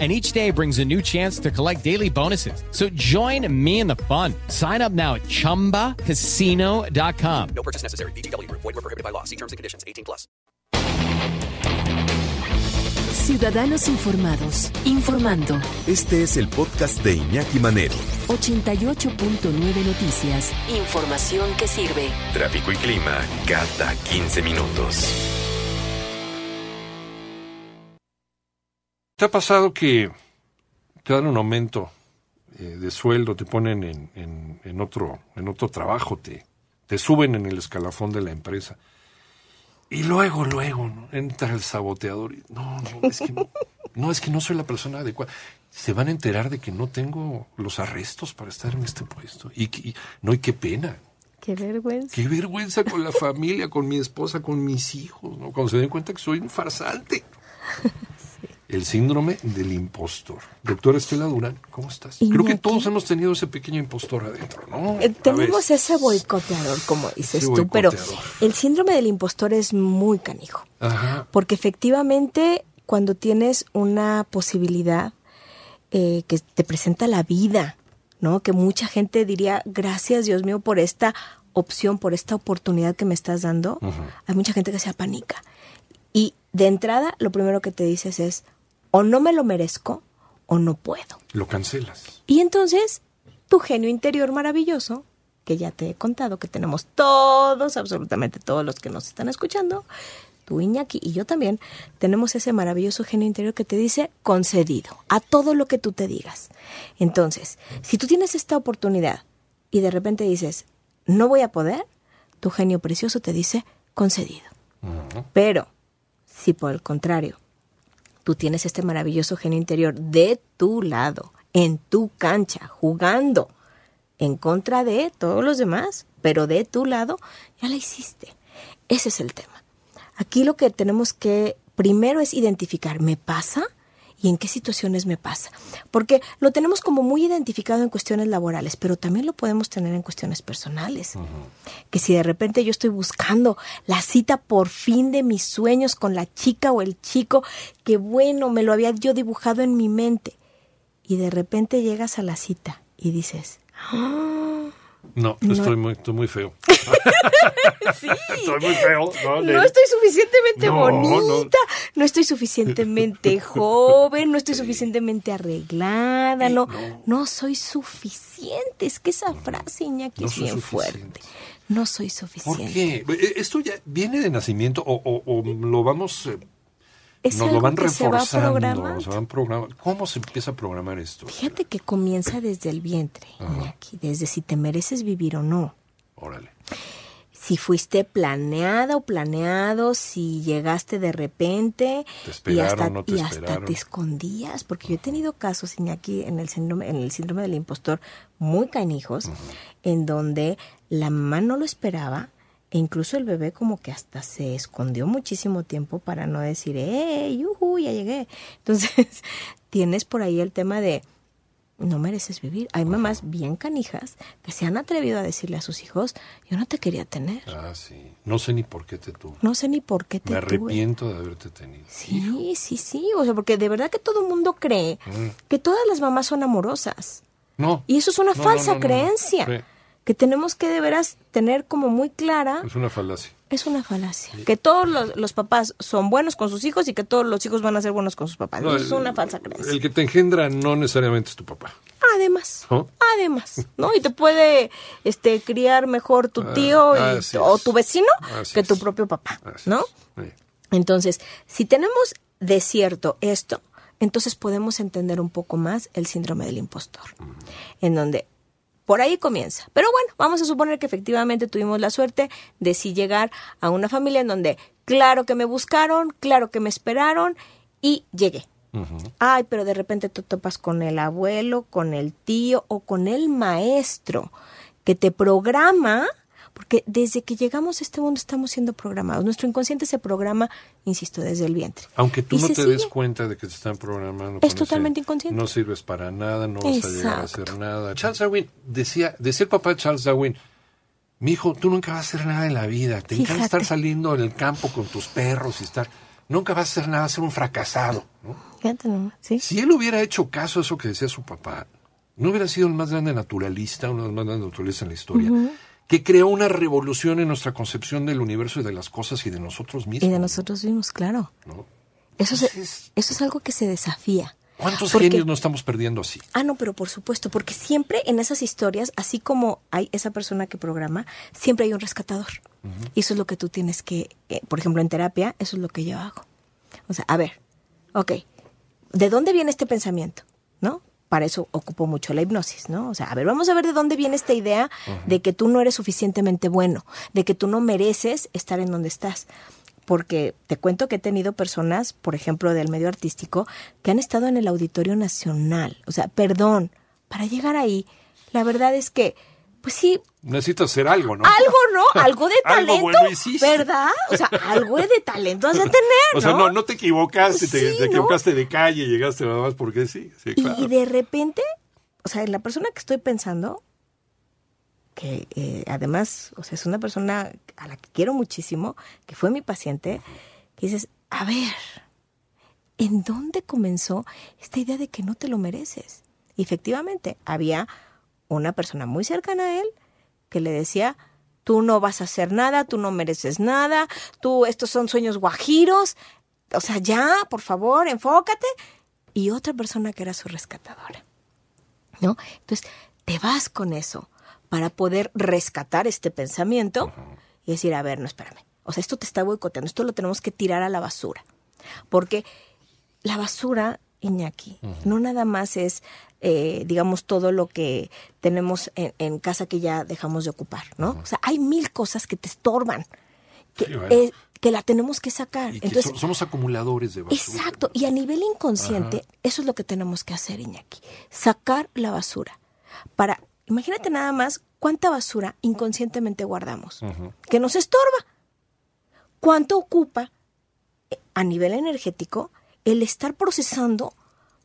and each day brings a new chance to collect daily bonuses. So join me in the fun. Sign up now at ChumbaCasino.com. No purchase necessary. BGW. Void were prohibited by law. See terms and conditions. 18 plus. Ciudadanos informados, informando. Este es el podcast de Iñaki Manero. 88.9 Noticias. Información que sirve. Tráfico y clima cada 15 minutos. ¿Te ha pasado que te dan un aumento eh, de sueldo, te ponen en, en, en, otro, en otro trabajo, te, te suben en el escalafón de la empresa? Y luego, luego, ¿no? entra el saboteador. Y, no, no, es que no, no, es que no soy la persona adecuada. Se van a enterar de que no tengo los arrestos para estar en este puesto. Y, y no, y qué pena. Qué vergüenza. Qué vergüenza con la familia, con mi esposa, con mis hijos, ¿no? Cuando se den cuenta que soy un farsante. El síndrome del impostor. Doctora Estela Durán, ¿cómo estás? Iñaki. Creo que todos hemos tenido ese pequeño impostor adentro, ¿no? Eh, tenemos ese boicoteador, como dices Ese tú, pero el síndrome del impostor es muy canijo. Ajá. Porque efectivamente, cuando tienes una posibilidad eh, que te presenta la vida, ¿no? Que mucha gente diría, gracias Dios mío por esta opción, por esta oportunidad que me estás dando. Hay mucha gente que se apanica. Y de entrada, lo primero que te dices es, o no me lo merezco o no puedo. Lo cancelas. Y entonces, tu genio interior maravilloso, que ya te he contado que tenemos todos, absolutamente todos los que nos están escuchando, tú Iñaki y yo también, tenemos ese maravilloso genio interior que te dice concedido a todo lo que tú te digas. Entonces, si tú tienes esta oportunidad y de repente dices, no voy a poder, tu genio precioso te dice concedido. Pero, si por el contrario, tú tienes este maravilloso genio interior de tu lado, en tu cancha, jugando en contra de todos los demás, pero de tu lado, ya la hiciste. Ese es el tema. Aquí lo que tenemos que primero es identificar, ¿me pasa? ¿Y en qué situaciones me pasa? Porque lo tenemos como muy identificado en cuestiones laborales, pero también lo podemos tener en cuestiones personales. Que si de repente yo estoy buscando la cita por fin de mis sueños con la chica o el chico, que bueno, me lo había yo dibujado en mi mente, y de repente llegas a la cita y dices, "Ah, No, No. Estoy, muy, estoy muy feo. sí, Estoy muy feo. No, estoy suficientemente No, bonita, no. estoy suficientemente joven, no estoy suficientemente arreglada, no, no. soy suficiente. Es que esa frase, Iñaki, es bien suficiente. fuerte. No soy ¿Por suficiente. qué? Eh, ¿Esto ya viene de nacimiento o, o- o lo vamos... Es nos algo lo van que se va reforzando? programando. se van programando. ¿Cómo se empieza a programar esto? Fíjate que comienza desde el vientre, Iñaki, desde si te mereces vivir o no. Órale. si fuiste planeada o planeado, si llegaste de repente ¿Te y hasta, no te y hasta te escondías, porque yo he tenido casos, Iñaki, en el síndrome, en el síndrome del impostor muy canijos, en donde la mamá no lo esperaba e incluso el bebé como que hasta se escondió muchísimo tiempo para no decir, ¡eh, yujú, ya llegué! Entonces, tienes por ahí el tema de, no mereces vivir. Hay mamás bien canijas que se han atrevido a decirle a sus hijos, yo no te quería tener. Ah, sí. No sé ni por qué te tuve. No sé ni por qué te Me tuve. arrepiento de haberte tenido. Sí, sí, sí. O sea, porque de verdad que todo el mundo cree que todas las mamás son amorosas. No. Y eso es una No, falsa no, no. creencia. Que tenemos que de veras tener como muy clara. Es una falacia. Es una falacia. Que todos los, los papás son buenos con sus hijos y que todos los hijos van a ser buenos con sus papás. No, es el- una falsa creencia. El que te engendra no necesariamente es tu papá. Además, ¿Oh? además, ¿no? Y te puede este criar mejor tu Ah, tío y- o tu vecino Así que tu es. propio papá, Así ¿no? Sí. Entonces, si tenemos de cierto esto, entonces podemos entender un poco más el síndrome del impostor, en donde por ahí comienza. Pero bueno, vamos a suponer que efectivamente tuvimos la suerte de sí llegar a una familia en donde, claro que me buscaron, claro que me esperaron y llegué. Ay, pero de repente te topas con el abuelo, con el tío o con el maestro que te programa Porque desde que llegamos a este mundo estamos siendo programados. Nuestro inconsciente se programa, insisto, desde el vientre. Aunque tú Y no te des cuenta de que te están programando. Es totalmente inconsciente. No sirves para nada, no vas a llegar a hacer nada. Charles Darwin decía, decía el papá de Charles Darwin, mi hijo, tú nunca vas a hacer nada en la vida. Te encanta estar saliendo en el campo con tus perros y estar... Nunca vas a hacer nada, vas a ser un fracasado. ¿no? Fíjate nomás, ¿sí? Si él hubiera hecho caso a eso que decía su papá, no hubiera sido el más grande naturalista, uno de los más grandes naturalistas en la historia, que creó una revolución en nuestra concepción del universo y de las cosas y de nosotros mismos. Y de nosotros mismos, claro. ¿no? Eso, es algo que se desafía. ¿Cuántos Porque- genios nos estamos perdiendo así? Ah, no, pero por supuesto, porque siempre en esas historias, así como hay esa persona que programa, siempre hay un rescatador. Y eso es lo que tú tienes que, eh, por ejemplo, en terapia, eso es lo que yo hago. O sea, a ver, ok, ¿de dónde viene este pensamiento? ¿No? Para eso ocupo mucho la hipnosis, ¿no? O sea, a ver, vamos a ver de dónde viene esta idea de que tú no eres suficientemente bueno, de que tú no mereces estar en donde estás. Porque te cuento que he tenido personas, por ejemplo, del medio artístico, que han estado en el Auditorio Nacional. O sea, perdón, para llegar ahí, la verdad es que, pues sí, Necesitas hacer algo, ¿no? algo, ¿no? Algo de Algo talento, bueno hiciste. ¿verdad? O sea, algo de talento has de tener, O sea, ¿no? no, no te equivocaste, te, Sí, te ¿no? equivocaste de calle, llegaste nada más porque sí. sí Y, claro. y de repente, o sea, la persona que estoy pensando, que eh, además, o sea, es una persona a la que quiero muchísimo, que fue mi paciente, que dices, a ver, ¿en dónde comenzó esta idea de que no te lo mereces? Y efectivamente, había una persona muy cercana a él que le decía, tú no vas a hacer nada, tú no mereces nada, tú, estos son sueños guajiros, o sea, ya, por favor, enfócate. Y otra persona que era su rescatadora. ¿No? Entonces, te vas con eso para poder rescatar este pensamiento y decir, a ver, no, espérame. O sea, esto te está boicoteando, esto lo tenemos que tirar a la basura. Porque la basura, Iñaki, no nada más es, eh, digamos, todo lo que tenemos en, en casa que ya dejamos de ocupar, ¿no? O sea, hay mil cosas que te estorban, que, Sí, bueno. eh, que la tenemos que sacar. Y que Entonces, so- somos acumuladores de basura. Exacto, y a nivel inconsciente, eso es lo que tenemos que hacer, Iñaki, sacar la basura. Para, imagínate nada más cuánta basura inconscientemente guardamos, que nos estorba. ¿Cuánto ocupa eh, a nivel energético el estar procesando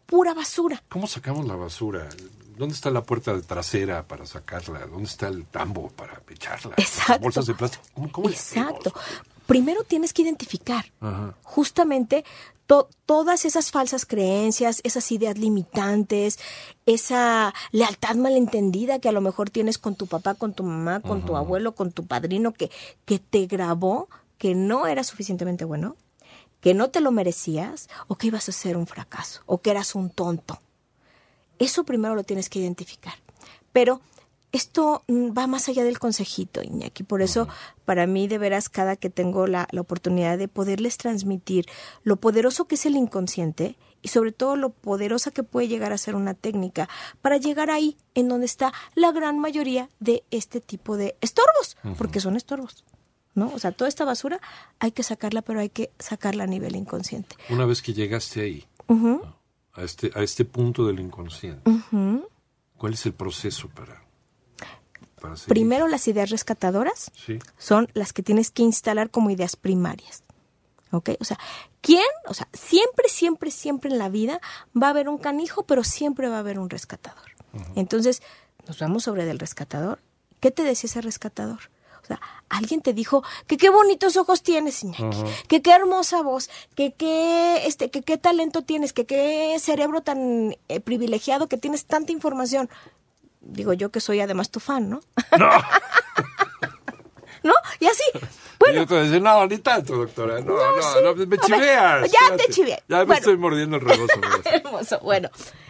pura basura? ¿Cómo sacamos la basura? ¿Dónde está la puerta de trasera para sacarla? ¿Dónde está el tambo para echarla? Exacto. Las bolsas de plástico. ¿Cómo, cómo le Exacto. Primero tienes que identificar Ajá. justamente to- todas esas falsas creencias, esas ideas limitantes, esa lealtad malentendida que a lo mejor tienes con tu papá, con tu mamá, con tu abuelo, con tu padrino, que, que te grabó que no eras suficientemente bueno, que no te lo merecías o que ibas a ser un fracaso o que eras un tonto. Eso primero lo tienes que identificar. Pero esto mm, va más allá del consejito, Iñaki. Por eso, para mí, de veras, cada que tengo la, la oportunidad de poderles transmitir lo poderoso que es el inconsciente y sobre todo lo poderosa que puede llegar a ser una técnica para llegar ahí en donde está la gran mayoría de este tipo de estorbos, porque son estorbos. ¿No? O sea, toda esta basura hay que sacarla, pero hay que sacarla a nivel inconsciente. Una vez que llegaste ahí, a este, a este punto del inconsciente. ¿cuál es el proceso para? Primero las ideas rescatadoras, Sí. son las que tienes que instalar como ideas primarias. ¿Ok? O sea, ¿quién? O sea, siempre, siempre, siempre en la vida va a haber un canijo, pero siempre va a haber un rescatador. Entonces, nos vamos sobre del rescatador. ¿Qué te decía ese rescatador? O sea, alguien te dijo que qué bonitos ojos tienes, Iñaki, que qué hermosa voz, que qué, este, que qué talento tienes, que qué cerebro tan eh, privilegiado, que tienes tanta información. Digo yo que soy además tu fan, ¿no? No. ¿No? Y así. y Bueno, yo te decía, no, ni tanto, doctora. No, no, sí. no, me ver, chiveas. ya espérate. te chiveé. Ya me Bueno. estoy mordiendo el rebozo. Hermoso. Bueno,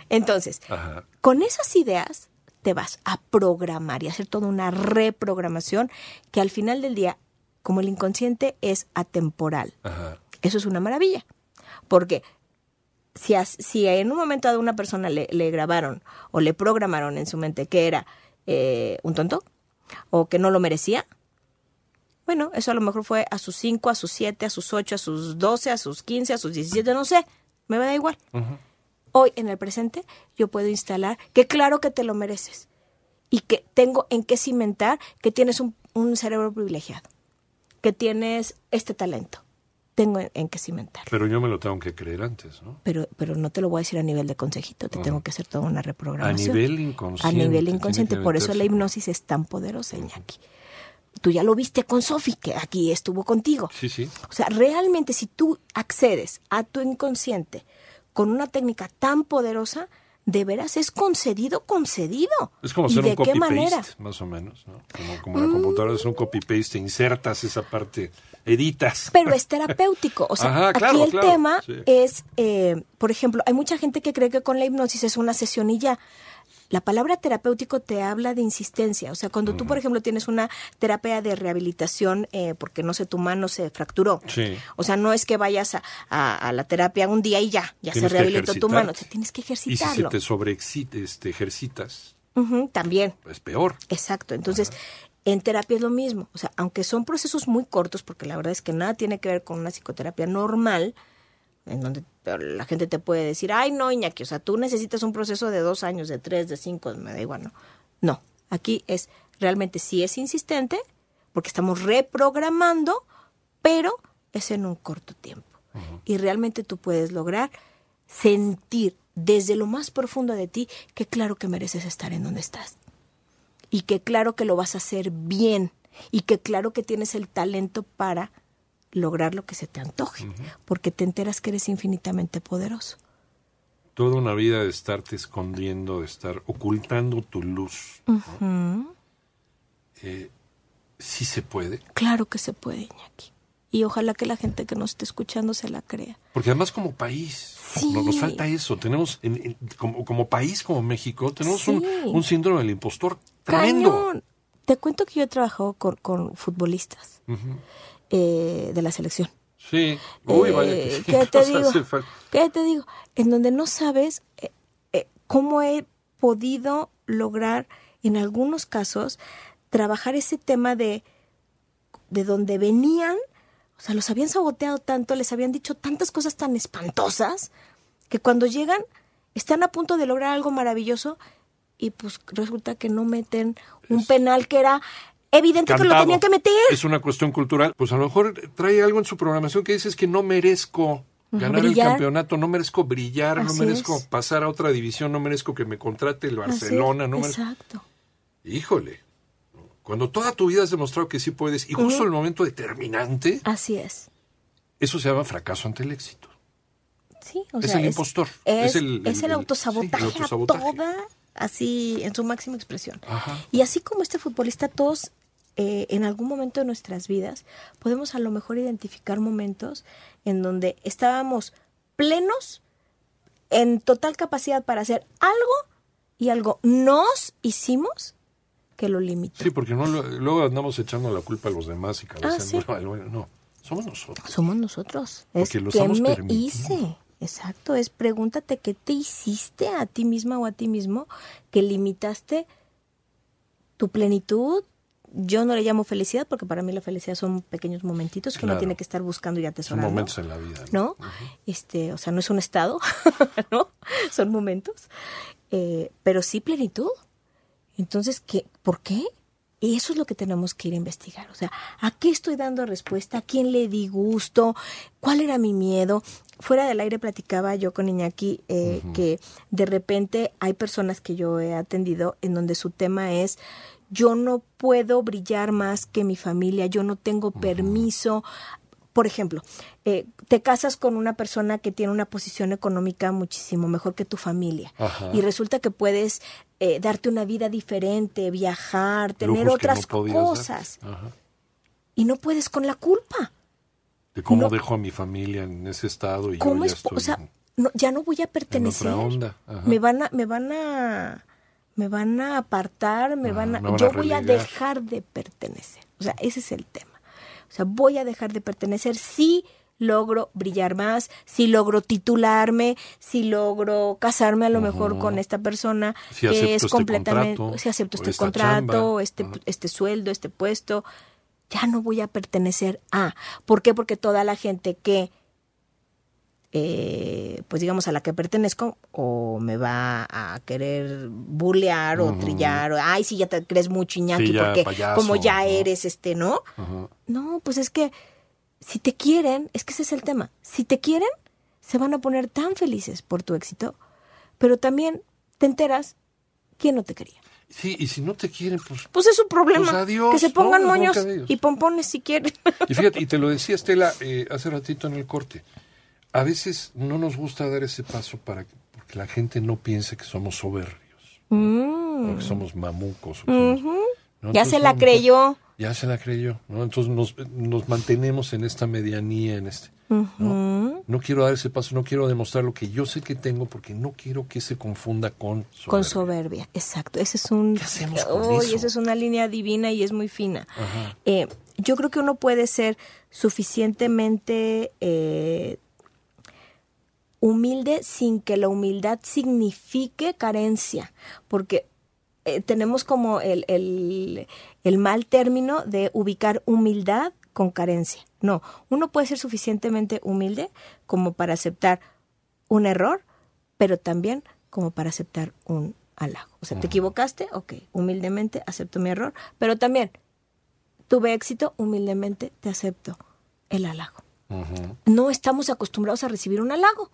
entonces, Ajá. con esas ideas te vas a programar y hacer toda una reprogramación que al final del día, como el inconsciente es atemporal, Ajá. eso es una maravilla. Porque si, si en un momento a una persona le, le grabaron o le programaron en su mente que era eh, un tonto o que no lo merecía, bueno, eso a lo mejor fue a sus 5, a sus 7, a sus 8, a sus 12, a sus 15, a sus 17, no sé, me da igual. Hoy, en el presente, yo puedo instalar que claro que te lo mereces y que tengo en qué cimentar que tienes un, un cerebro privilegiado, que tienes este talento. Tengo en, en qué cimentar. Pero yo me lo tengo que creer antes, ¿no? Pero, pero no te lo voy a decir a nivel de consejito, te tengo que hacer toda una reprogramación. A nivel inconsciente. A nivel inconsciente, por eso la hipnosis es tan poderosa, Iñaki. Tú ya lo viste con Sofi, que aquí estuvo contigo. Sí, sí. O sea, realmente si tú accedes a tu inconsciente con una técnica tan poderosa, de veras es concedido, concedido. Es como ¿Y hacer de un qué manera? Mm. más o menos, ¿no? Como, como la computadora es un copy-paste, insertas esa parte, editas. Pero es terapéutico. O sea, Ajá, claro, aquí el claro, tema sí. es, eh, por ejemplo, hay mucha gente que cree que con la hipnosis es una sesión y ya. La palabra terapéutico te habla de insistencia. O sea, cuando tú, por ejemplo, tienes una terapia de rehabilitación eh, porque, no sé, tu mano se fracturó. Sí. O sea, no es que vayas a, a- a la terapia un día y ya, ya se Tienes rehabilitó tu mano. Te tienes que Y si se ejercitarlo. te sobreexcita, este, ejercitas, también. es peor. Exacto. Entonces, en terapia es lo mismo. O sea, aunque son procesos muy cortos, porque la verdad es que nada tiene que ver con una psicoterapia normal, en donde la gente te puede decir, ay, no, Iñaki, o sea, tú necesitas un proceso de dos años, de tres, de cinco, me da igual, no. No, aquí es realmente sí es insistente, porque estamos reprogramando, pero es en un corto tiempo. Y realmente tú puedes lograr sentir desde lo más profundo de ti que claro que mereces estar en donde estás y que claro que lo vas a hacer bien y que claro que tienes el talento para lograr lo que se te antoje, porque te enteras que eres infinitamente poderoso. Toda una vida de estarte escondiendo, de estar ocultando tu luz. ¿no? Eh, sí se puede. Claro que se puede, Iñaki. Y ojalá que la gente que nos esté escuchando se la crea. Porque además como país, Sí. no, nos falta eso. Tenemos, en- en- como, como país, como México, tenemos un, Sí. un síndrome del impostor tremendo. Cañón. Te cuento que yo he trabajado con, con futbolistas eh, de la selección. Sí. Uy, Eh, vaya que ¿qué te digo? ¿Qué te digo? En donde no sabes eh, eh, cómo he podido lograr, en algunos casos, trabajar ese tema de, de donde venían, o sea, los habían saboteado tanto, les habían dicho tantas cosas tan espantosas, que cuando llegan están a punto de lograr algo maravilloso y pues resulta que no meten un penal que era evidente que lo Cantado. tenían que meter. Es una cuestión cultural. Pues a lo mejor trae algo en su programación que dices que no merezco ganar brillar. el campeonato, no merezco brillar, no merezco es. pasar a otra división, no merezco que me contrate el Barcelona, no merezco... Exacto. Híjole. Cuando toda tu vida has demostrado que sí puedes y justo el momento determinante, Así es. eso se llama fracaso ante el éxito. Sí, o Es sea, el impostor. Es, Es el- es el- el el- autosabotaje, sí, el autosabotaje. a toda, así, en su máxima expresión. Ajá. Y así como este futbolista, todos eh, en algún momento de nuestras vidas podemos a lo mejor identificar momentos en donde estábamos plenos, en total capacidad para hacer algo y algo nos hicimos que lo limitó. Sí, porque no luego andamos echando la culpa a los demás y cabeceando. Ah, sí. Bueno, bueno, no, somos nosotros. Somos nosotros. Es estamos me hice. Exacto, es pregúntate qué te hiciste a ti misma o a ti mismo que limitaste tu plenitud. Yo no le llamo felicidad porque para mí la felicidad son pequeños momentitos que uno tiene que estar buscando y Son atesorando. momentos en la vida. ¿no? Este, o sea, no es un estado, ¿no? Son momentos. Eh, pero sí plenitud. Entonces, ¿qué? ¿por qué? Y eso es lo que tenemos que ir a investigar. O sea, ¿a qué estoy dando respuesta? ¿A quién le di gusto? ¿Cuál era mi miedo? Fuera del aire platicaba yo con Iñaki eh, que de repente hay personas que yo he atendido en donde su tema es yo no puedo brillar más que mi familia, yo no tengo permiso. Por ejemplo, eh, te casas con una persona que tiene una posición económica muchísimo mejor que tu familia Ajá. y resulta que puedes eh, darte una vida diferente, viajar, tener Lujos que no otras cosas Ajá. y no puedes con la culpa. De cómo No. dejo a mi familia en ese estado y ¿Cómo yo ya es? estoy O sea, en- no, ya no voy a pertenecer. onda, ajá. Me van a, me van a, me van a apartar, me Ah, van a, me van a yo voy a dejar de pertenecer. O sea, ese es el tema. O sea, voy a dejar de pertenecer si logro brillar más, si logro titularme, si logro casarme a lo mejor con esta persona Si que es este completamente, contrato, si acepto este contrato, chamba. este, este sueldo, este puesto, ya no voy a pertenecer a. ¿Por qué? Porque toda la gente que eh, pues digamos, a la que pertenezco, o me va a querer burlear o trillar, o, ay, si ya te crees mucho, Iñaki, Sí, ya, porque payaso, como ya eres, este, ¿no? No, pues es que si te quieren, es que ese es el tema, si te quieren, se van a poner tan felices por tu éxito, pero también te enteras quién no te quería. Sí, y si no te quieren, pues... Pues es su problema. Pues adiós, que se pongan moños y pompones si quieren. Y fíjate, y te lo decía Estela eh, hace ratito en el corte, a veces no nos gusta dar ese paso para que, porque la gente no piense que somos soberbios, o que somos mamucos. o que somos- ¿no? Mm. ya Entonces, se la no, creyó. Ya se la creyó, ¿no? Entonces nos, nos mantenemos en esta medianía, en este. ¿no? no quiero dar ese paso, no quiero demostrar lo que yo sé que tengo porque no quiero que se confunda con soberbia. Con soberbia, exacto. Ese es un. ¿Qué hacemos con Uy, eso? esa es una línea divina y es muy fina. Eh, yo creo que uno puede ser suficientemente eh, humilde sin que la humildad signifique carencia, porque eh, tenemos como el, el, el mal término de ubicar humildad con carencia. No, uno puede ser suficientemente humilde como para aceptar un error, pero también como para aceptar un halago. O sea, te equivocaste, ok, humildemente acepto mi error, pero también tuve éxito, humildemente te acepto el halago. No estamos acostumbrados a recibir un halago.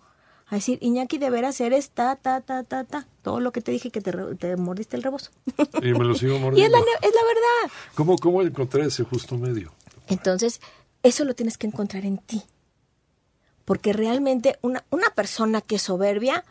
A decir, Iñaki, de veras eres ta, ta, ta, ta, ta. Todo lo que te dije que te, mordiste el rebozo. Y me lo sigo y es mordiendo. la, es la verdad. ¿Cómo, ¿Cómo encontrar ese justo medio? Entonces, eso lo tienes que encontrar en ti. Porque realmente una, una persona que es soberbia,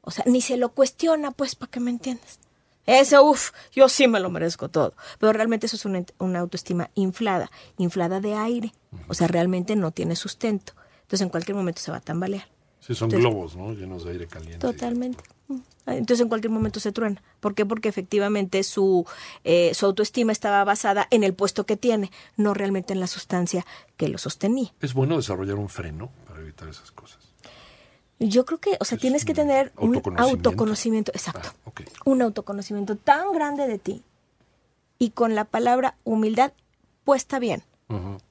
o sea, ni se lo cuestiona, pues, para que me entiendas. Eso, uff, yo sí me lo merezco todo. Pero realmente eso es una, una autoestima inflada, inflada de aire. O sea, realmente no tiene sustento. Entonces, en cualquier momento se va a tambalear. Sí, son Entonces- globos, ¿no? Llenos de aire caliente. Totalmente. Mm. Entonces en cualquier momento se truena. ¿Por qué? Porque efectivamente su, eh, su autoestima estaba basada en el puesto que tiene, no realmente en la sustancia que lo sostenía. Es bueno desarrollar un freno para evitar esas cosas. Yo creo que, o sea, Es tienes que tener un autoconocimiento. autoconocimiento, exacto. Ah. Un autoconocimiento tan grande de ti y con la palabra humildad puesta bien,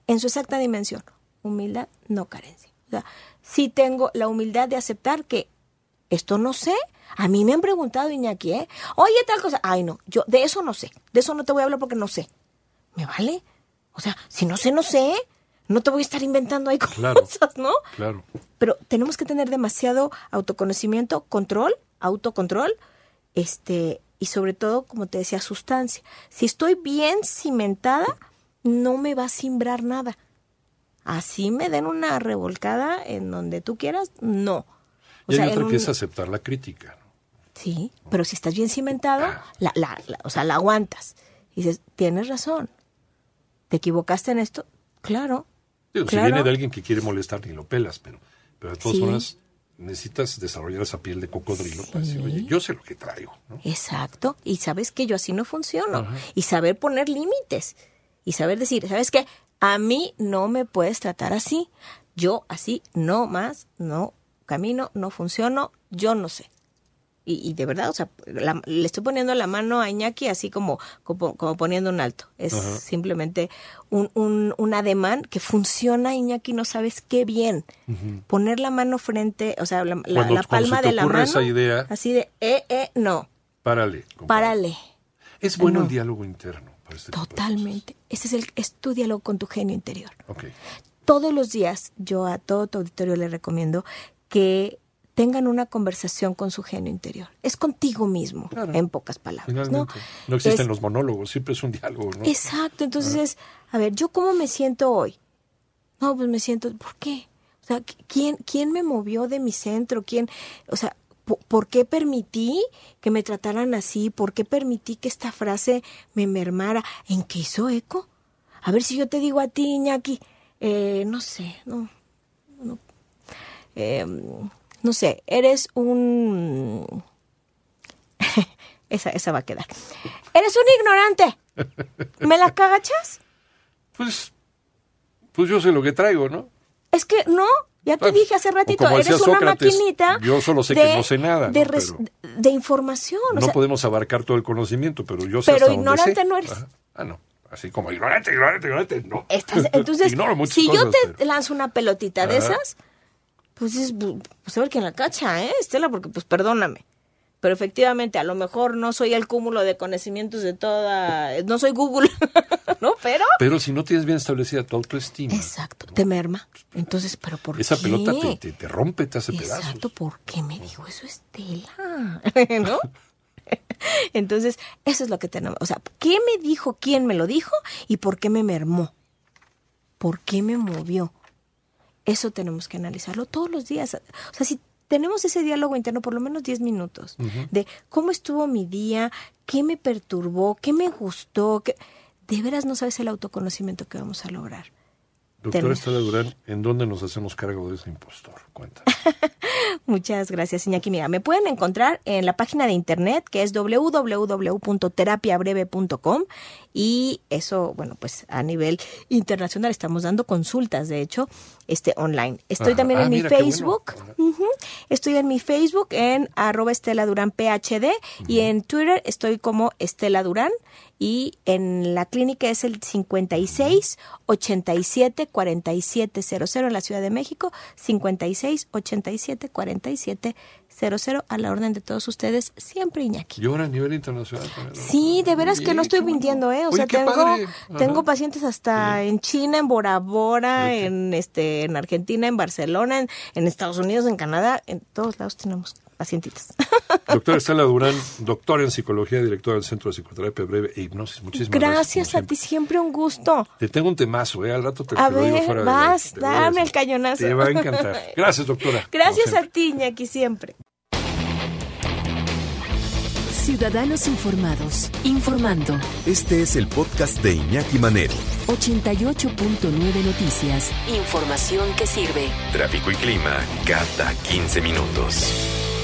en su exacta dimensión. Humildad, no carencia. O sea, sí tengo la humildad de aceptar que esto no sé. A mí me han preguntado, Iñaki, ¿eh? Oye, tal cosa. Ay, no, yo de eso no sé. De eso no te voy a hablar porque no sé. ¿Me vale? O sea, si no sé, no sé. No te voy a estar inventando ahí Claro. cosas, ¿no? Claro. Pero tenemos que tener demasiado autoconocimiento, control, autocontrol, este, y sobre todo, como te decía, sustancia. Si estoy bien cimentada, no me va a simbrar nada. Así me den una revolcada en donde tú quieras, no. O Y sea, hay en otra que un- es aceptar la crítica. ¿no? Sí, pero si estás bien cimentado, la, la, la- o sea, la aguantas. Y dices, tienes razón. ¿Te equivocaste en esto? Claro. Digo, Claro. Si viene de alguien que quiere molestar, ni lo pelas, pero, pero de todas Sí. formas necesitas desarrollar esa piel de cocodrilo para decir, oye, yo sé lo que traigo. ¿no? Exacto. Y sabes que yo así no funciono. Y saber poner límites. Y saber decir, ¿sabes qué? A mí no me puedes tratar así. Yo así no más, no camino, no funciono, yo no sé. Y, y de verdad, o sea, la- le estoy poniendo la mano a Iñaki así como, como, como poniendo un alto. Es simplemente un, un, un ademán que funciona, Iñaki, no sabes qué bien. Poner la mano frente, o sea, la, la- Cuando- la palma de la mano. esa idea- Así de, eh, eh, no. Párale. compadre. Párale. Es bueno No. el diálogo interno. Este Totalmente. Ese es el es tu diálogo con tu genio interior. Todos los días yo a todo tu auditorio le recomiendo que tengan una conversación con su genio interior. Es contigo mismo, Claro. en pocas palabras, ¿no? Finalmente. No, existen Es- los monólogos, siempre es un diálogo, ¿no? Exacto, entonces es, a ver, ¿yo cómo me siento hoy? No, pues me siento, ¿por qué? O sea, ¿quién, quién me movió de mi centro? ¿Quién, o sea, ¿por qué permití que me trataran así? ¿Por qué permití que esta frase me mermara? ¿En qué hizo eco? A ver si yo te digo a ti, Iñaki, eh, no sé, no, no, eh, no sé, eres un... esa, esa va a quedar. Eres un ignorante. ¿Me la cagachas? Pues, pues yo sé lo que traigo, ¿no? Es que no, ya te Ah, dije hace ratito, eres una Sócrates, maquinita. yo solo sé que no sé nada, De, ¿no? res- Pero- de información. o no sea, podemos abarcar todo el conocimiento, pero yo sé Pero hasta dónde ignorante sé. no eres. Ajá. Ah, no. Así como ignorante, ignorante, ignorante, no. estás- entonces, si yo te pero- lanzo una pelotita de esas, pues es, pues a ver quién la cacha, ¿eh, Estela? Porque pues perdóname. Pero efectivamente, a lo mejor no soy el cúmulo de conocimientos de toda, no soy Google, ¿no? Pero... Pero si no tienes bien establecida tu autoestima. Exacto, te merma. Entonces, ¿pero por Esa qué? pelota te, te, te rompe, te hace pedazos. Exacto, ¿por qué me dijo eso Estela? ¿No? Entonces, eso es lo que tenemos. O sea, ¿qué me dijo? ¿Quién me lo dijo? ¿Y por qué me mermó? ¿Por qué me movió? Eso tenemos que analizarlo todos los días. O sea, si tenemos ese diálogo interno por lo menos 10 minutos de cómo estuvo mi día, qué me perturbó, qué me gustó, qué... de veras no sabes el autoconocimiento que vamos a lograr. Doctora Estela Durán, ¿en dónde nos hacemos cargo de ese impostor? Cuenta. Muchas gracias, Iñaki. Mira, me pueden encontrar en la página de internet que es www.terapiabreve.com y eso, bueno, pues a nivel internacional estamos dando consultas, de hecho, este online. Estoy Ajá. también Ah, en mi qué bueno. Facebook. Ujú. Estoy en mi Facebook en arroba Estela Durán PhD y en Twitter estoy como Estela Durán y en la clínica es el 56 87 47 00 en la Ciudad de México, 56 87 47 00 a la orden de todos ustedes, siempre Iñaki. Y ahora a nivel internacional. también, ¿no? Sí, de veras que no estoy mintiendo, ¿eh? O Oye, sea, tengo, tengo pacientes hasta en China, en Bora Bora, en este, en Argentina, en Barcelona, en, en Estados Unidos, en Canadá, en todos lados tenemos pacientitos. Doctora Estela Durán, doctora en psicología, directora del Centro de Psicoterapia Breve e Hipnosis. Muchísimas gracias. Gracias a ti, siempre. un gusto. Te tengo un temazo, ¿eh? Al rato te, A te lo digo ver, fuera de vas, a dame el cañonazo. Te va a encantar. Gracias, doctora. Gracias a ti, Iñaki, siempre. Ciudadanos informados, informando. Este es el podcast de Iñaki Manero. 88.9 Noticias. Información que sirve. Tráfico y clima cada 15 minutos.